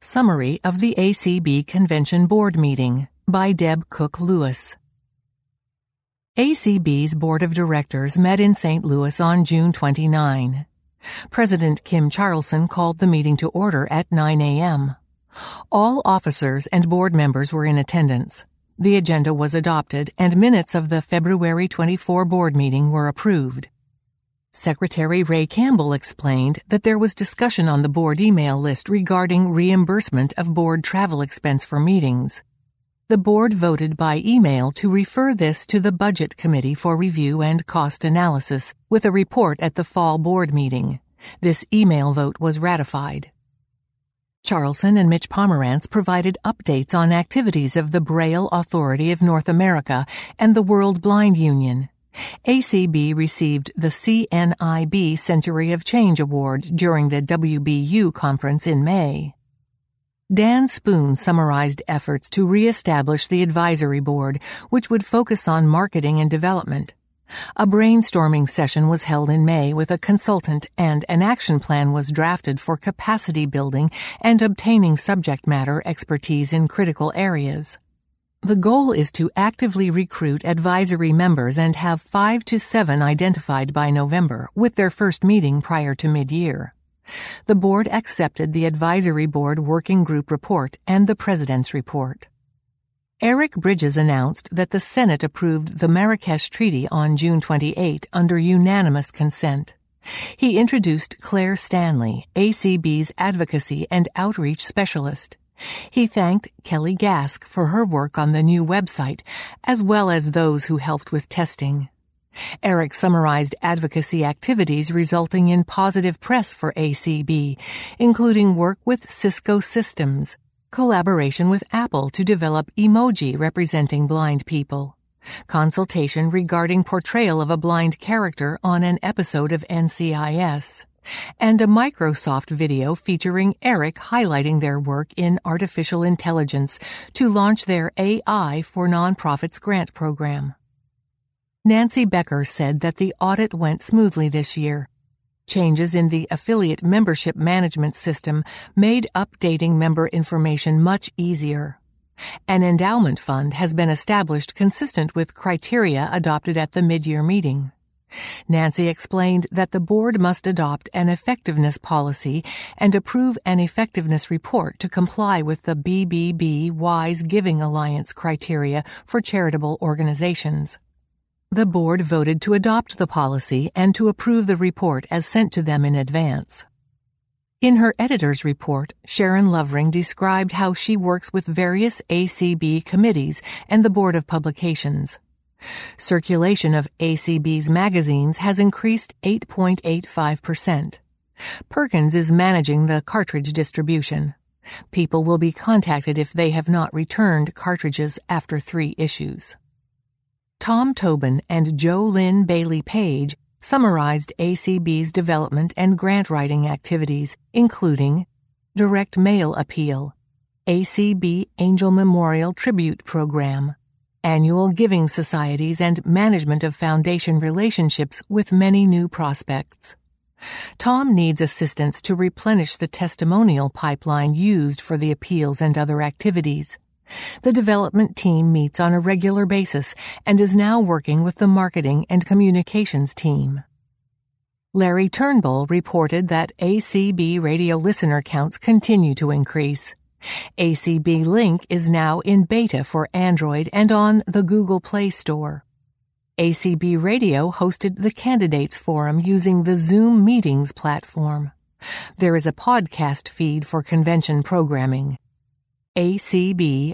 Summary of the ACB Convention Board Meeting by Deb Cook Lewis. ACB's Board of Directors met in St. Louis on June 29. President Kim Charlson called the meeting to order at 9 a.m. All officers and board members were in attendance. The agenda was adopted and minutes of the February 24 board meeting were approved. Secretary Ray Campbell explained that there was discussion on the board email list regarding reimbursement of board travel expense for meetings. The board voted by email to refer this to the Budget Committee for review and cost analysis with a report at the fall board meeting. This email vote was ratified. Charlson and Mitch Pomerantz provided updates on activities of the Braille Authority of North America and the World Blind Union. ACB received the CNIB Century of Change Award during the WBU conference in May. Dan Spoon summarized efforts to reestablish the advisory board, which would focus on marketing and development. A brainstorming session was held in May with a consultant and an action plan was drafted for capacity building and obtaining subject matter expertise in critical areas. The goal is to actively recruit advisory members and have five to seven identified by November, with their first meeting prior to mid-year. The board accepted the advisory board working group report and the president's report. Eric Bridges announced that the Senate approved the Marrakesh Treaty on June 28 under unanimous consent. He introduced Claire Stanley, ACB's advocacy and outreach specialist. He thanked Kelly Gasque for her work on the new website, as well as those who helped with testing. Eric summarized advocacy activities resulting in positive press for ACB, including work with Cisco Systems, collaboration with Apple to develop emoji representing blind people, consultation regarding portrayal of a blind character on an episode of NCIS, and a Microsoft video featuring Eric highlighting their work in artificial intelligence to launch their AI for Nonprofits grant program. Nancy Becker said that the audit went smoothly this year. Changes in the affiliate membership management system made updating member information much easier. An endowment fund has been established consistent with criteria adopted at the mid-year meeting. Nancy explained that the board must adopt an effectiveness policy and approve an effectiveness report to comply with the BBB Wise Giving Alliance criteria for charitable organizations. The board voted to adopt the policy and to approve the report as sent to them in advance. In her editor's report, Sharon Lovering described how she works with various ACB committees and the Board of Publications. Circulation of ACB's magazines has increased 8.85%. Perkins is managing the cartridge distribution. People will be contacted if they have not returned cartridges after three issues. Tom Tobin and Joe Lynn Bailey Page summarized ACB's development and grant writing activities, including direct mail appeal, ACB Angel Memorial Tribute Program, annual giving societies, and management of foundation relationships with many new prospects. Tom needs assistance to replenish the testimonial pipeline used for the appeals and other activities. The development team meets on a regular basis and is now working with the marketing and communications team. Larry Turnbull reported that ACB radio listener counts continue to increase. ACB Link is now in beta for Android and on the Google Play Store. ACB Radio hosted the Candidates Forum using the Zoom Meetings platform. There is a podcast feed for convention programming. acbradio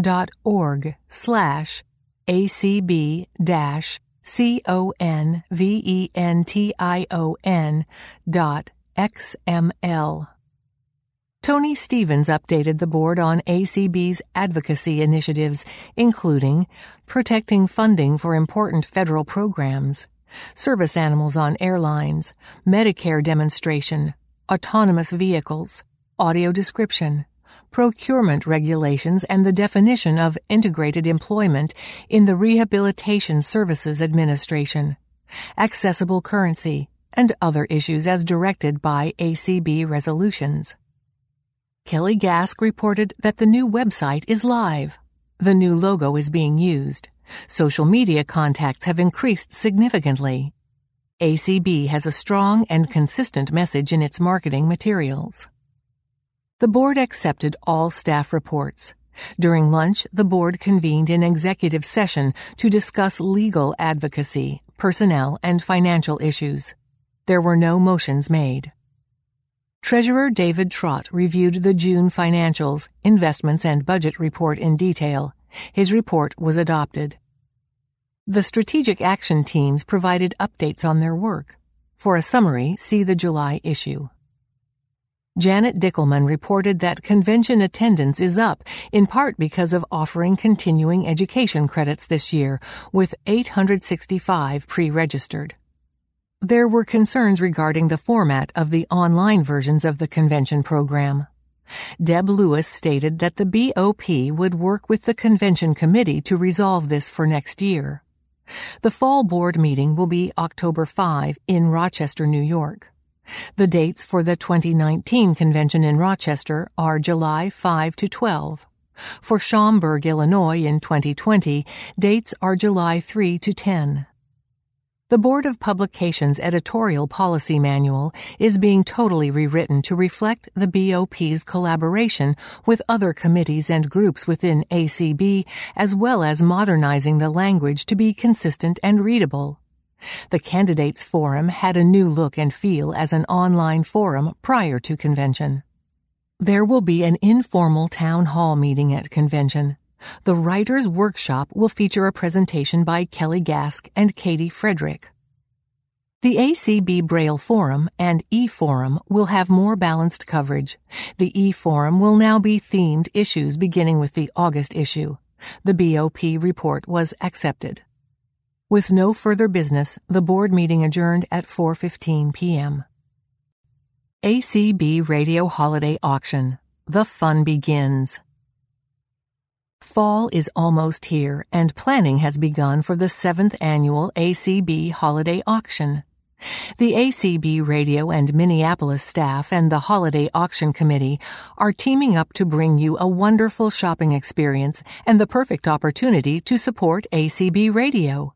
dot org slash acb dash c-o-n-v-e-n-t-i-o-n dot xml. Tony Stevens updated the board on ACB's advocacy initiatives, including protecting funding for important federal programs, service animals on airlines, Medicare demonstration, autonomous vehicles, audio description, procurement regulations, and the definition of integrated employment in the Rehabilitation Services Administration, accessible currency, and other issues as directed by ACB resolutions. Kelly Gasque reported that the new website is live. The new logo is being used. Social media contacts have increased significantly. ACB has a strong and consistent message in its marketing materials. The board accepted all staff reports. During lunch, the board convened an executive session to discuss legal advocacy, personnel, and financial issues. There were no motions made. Treasurer David Trott reviewed the June financials, investments, and budget report in detail. His report was adopted. The strategic action teams provided updates on their work. For a summary, see the July issue. Janet Dickelman reported that convention attendance is up, in part because of offering continuing education credits this year, with 865 pre-registered. There were concerns regarding the format of the online versions of the convention program. Deb Lewis stated that the BOP would work with the convention committee to resolve this for next year. The fall board meeting will be October 5 in Rochester, New York. The dates for the 2019 convention in Rochester are July 5 to 12. For Schaumburg, Illinois in 2020, dates are July 3 to 10. The Board of Publications Editorial Policy Manual is being totally rewritten to reflect the BOP's collaboration with other committees and groups within ACB, as well as modernizing the language to be consistent and readable. The Candidates Forum had a new look and feel as an online forum prior to convention. There will be an informal town hall meeting at convention. The Writers' Workshop will feature a presentation by Kelly Gasque and Katie Frederick. The ACB Braille Forum and e-Forum will have more balanced coverage. The e-Forum will now be themed issues beginning with the August issue. The BOP report was accepted. With no further business, the board meeting adjourned at 4:15 p.m. ACB Radio Holiday Auction. The fun begins. Fall is almost here, and planning has begun for the seventh annual ACB Holiday Auction. The ACB Radio and Minneapolis staff and the Holiday Auction Committee are teaming up to bring you a wonderful shopping experience and the perfect opportunity to support ACB Radio.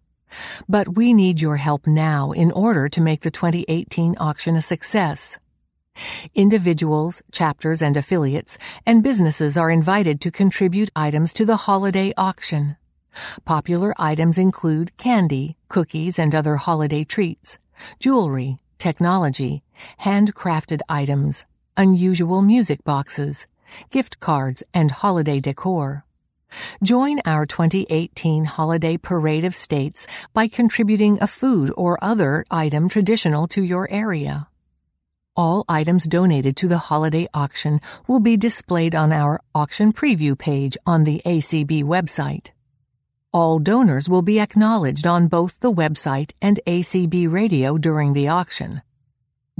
But we need your help now in order to make the 2018 auction a success. Individuals, chapters, and affiliates, and businesses are invited to contribute items to the holiday auction. Popular items include candy, cookies, and other holiday treats, jewelry, technology, handcrafted items, unusual music boxes, gift cards, and holiday decor. Join our 2018 Holiday Parade of States by contributing a food or other item traditional to your area. All items donated to the holiday auction will be displayed on our auction preview page on the ACB website. All donors will be acknowledged on both the website and ACB radio during the auction.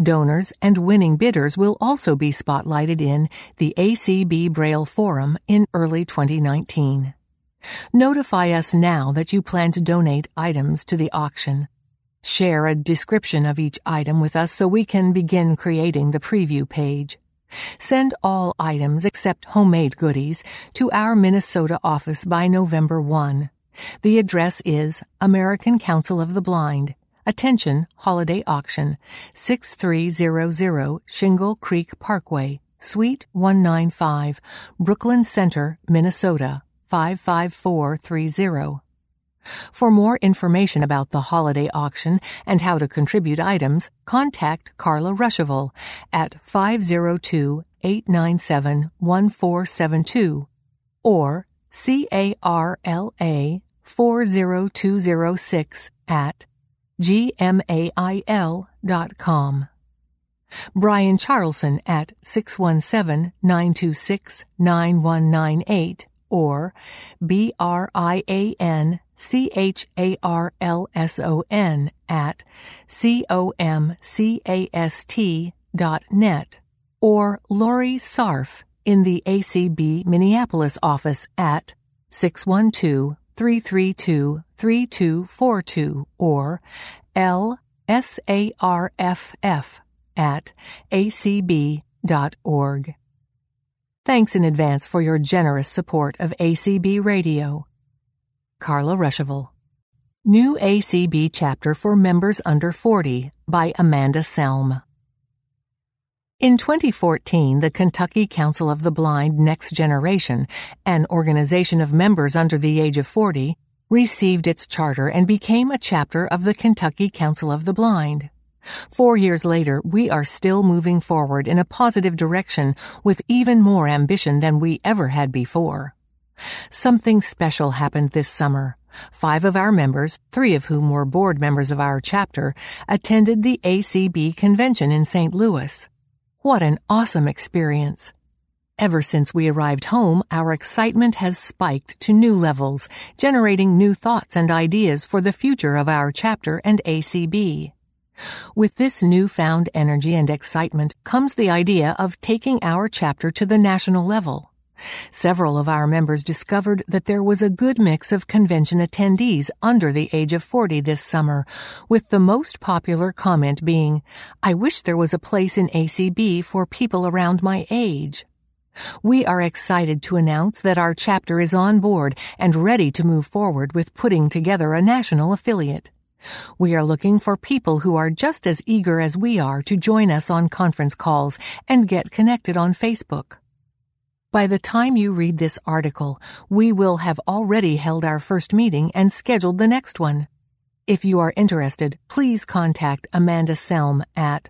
Donors and winning bidders will also be spotlighted in the ACB Braille Forum in early 2019. Notify us now that you plan to donate items to the auction. Share a description of each item with us so we can begin creating the preview page. Send all items except homemade goodies to our Minnesota office by November 1. The address is American Council of the Blind. Attention, Holiday Auction, 6300 Shingle Creek Parkway, Suite 195, Brooklyn Center, Minnesota, 55430. For more information about the holiday auction and how to contribute items, contact Carla Ruschival at 502 897 1472 or CARLA 40206 at gmail.com. Brian Charlson at 617-926-9198 or B-R-I-A-N-C-H-A-R-L-S-O-N at C-O-M-C-A-S-T dot net or Lori Scharff in the ACB Minneapolis office at 612 332 3242 or lsarff at acb.org. Thanks in advance for your generous support of ACB Radio. Carla Ruschival. New ACB Chapter for Members Under 40 by Amanda Selm. In 2014, the Kentucky Council of the Blind Next Generation, an organization of members under the age of 40, received its charter and became a chapter of the Kentucky Council of the Blind. Four years later, we are still moving forward in a positive direction with even more ambition than we ever had before. Something special happened this summer. Five of our members, three of whom were board members of our chapter, attended the ACB convention in St. Louis. What an awesome experience! Ever since we arrived home, our excitement has spiked to new levels, generating new thoughts and ideas for the future of our chapter and ACB. With this newfound energy and excitement comes the idea of taking our chapter to the national level. Several of our members discovered that there was a good mix of convention attendees under the age of 40 this summer, with the most popular comment being, I wish there was a place in ACB for people around my age. We are excited to announce that our chapter is on board and ready to move forward with putting together a national affiliate. We are looking for people who are just as eager as we are to join us on conference calls and get connected on Facebook. By the time you read this article, we will have already held our first meeting and scheduled the next one. If you are interested, please contact Amanda Selm at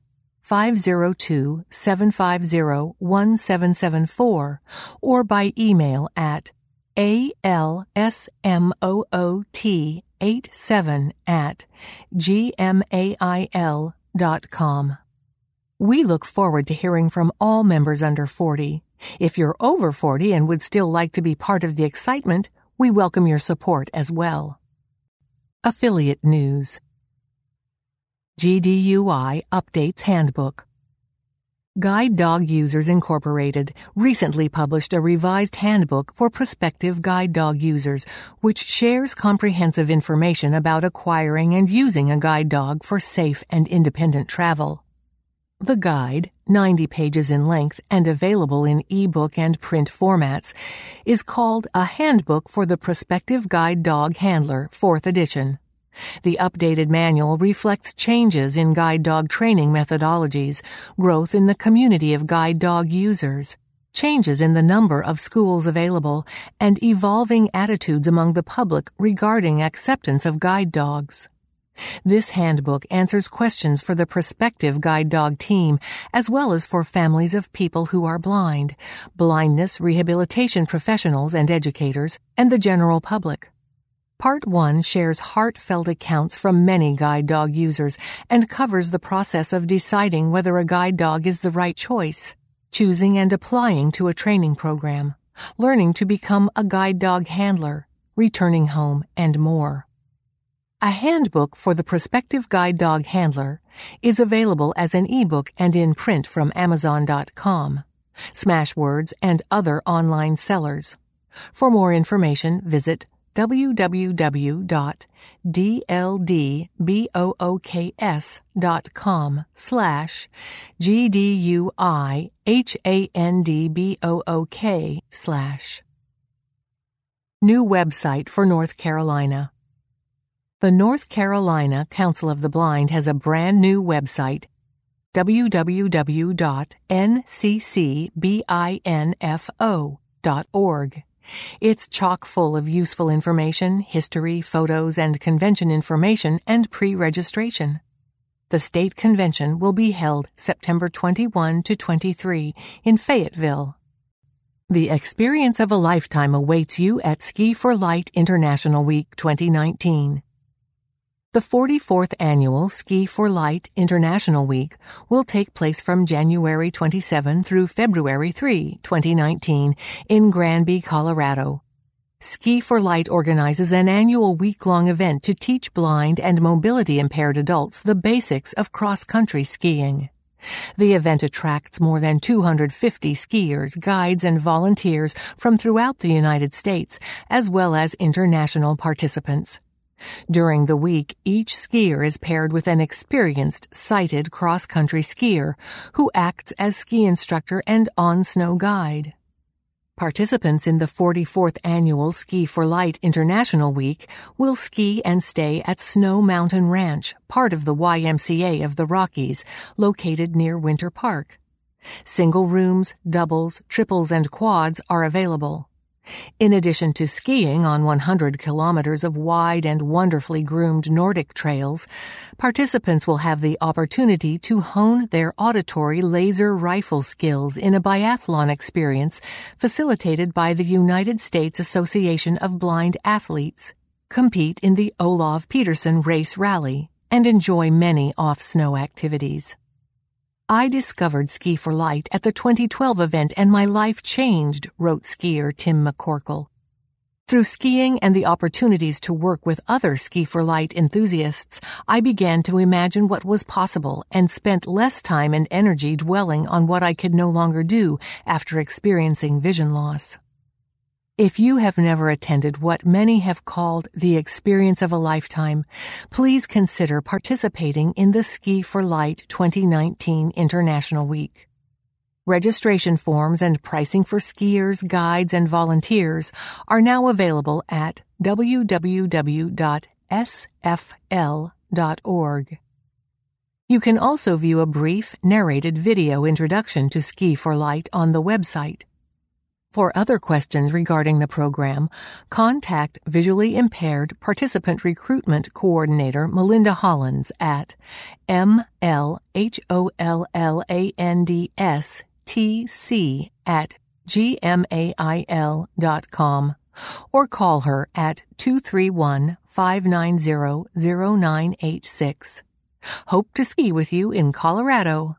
502-750-1774 or by email at alsmoot87 at gmail.com. We look forward to hearing from all members under 40. If you're over 40 and would still like to be part of the excitement, we welcome your support as well. Affiliate News GDUI Updates Handbook Guide Dog Users Incorporated recently published a revised handbook for prospective guide dog users, which shares comprehensive information about acquiring and using a guide dog for safe and independent travel. The guide, 90 pages in length and available in ebook and print formats, is called A Handbook for the Prospective Guide Dog Handler, 4th edition. The updated manual reflects changes in guide dog training methodologies, growth in the community of guide dog users, changes in the number of schools available, and evolving attitudes among the public regarding acceptance of guide dogs. This handbook answers questions for the prospective guide dog team as well as for families of people who are blind, blindness rehabilitation professionals and educators, and the general public. Part 1 shares heartfelt accounts from many guide dog users and covers the process of deciding whether a guide dog is the right choice, choosing and applying to a training program, learning to become a guide dog handler, returning home, and more. A handbook for the prospective guide dog handler is available as an ebook and in print from Amazon.com, Smashwords, and other online sellers. For more information, visit www.dldbooks.com slash G-D-U-I-H-A-N-D-B-O-O-K slash. New website for North Carolina. The North Carolina Council of the Blind has a brand new website www.nccbinfo.org. It's chock full of useful information, history, photos, and convention information and pre-registration. The state convention will be held September 21 to 23 in Fayetteville. The experience of a lifetime awaits you at Ski for Light International Week 2019. The 44th annual Ski for Light International Week will take place from January 27 through February 3, 2019 in Granby, Colorado. Ski for Light organizes an annual week-long event to teach blind and mobility impaired adults the basics of cross-country skiing. The event attracts more than 250 skiers, guides, and volunteers from throughout the United States, as well as international participants. During the week, each skier is paired with an experienced, sighted cross-country skier who acts as ski instructor and on-snow guide. Participants in the 44th annual Ski for Light International Week will ski and stay at Snow Mountain Ranch, part of the YMCA of the Rockies, located near Winter Park. Single rooms, doubles, triples, and quads are available. In addition to skiing on 100 kilometers of wide and wonderfully groomed Nordic trails, participants will have the opportunity to hone their auditory laser rifle skills in a biathlon experience facilitated by the United States Association of Blind Athletes, compete in the Olav Pedersen Race Rally, and enjoy many off-snow activities. I discovered Ski for Light at the 2012 event and my life changed, wrote skier Tim McCorkle. Through skiing and the opportunities to work with other Ski for Light enthusiasts, I began to imagine what was possible and spent less time and energy dwelling on what I could no longer do after experiencing vision loss. If you have never attended what many have called the experience of a lifetime, please consider participating in the Ski for Light 2019 International Week. Registration forms and pricing for skiers, guides, and volunteers are now available at www.sfl.org. You can also view a brief narrated video introduction to Ski for Light on the website. For other questions regarding the program, contact visually impaired participant recruitment coordinator Melinda Hollins at mlhollandstc at gmail.com or call her at 231 590 0986. Hope to ski with you in Colorado.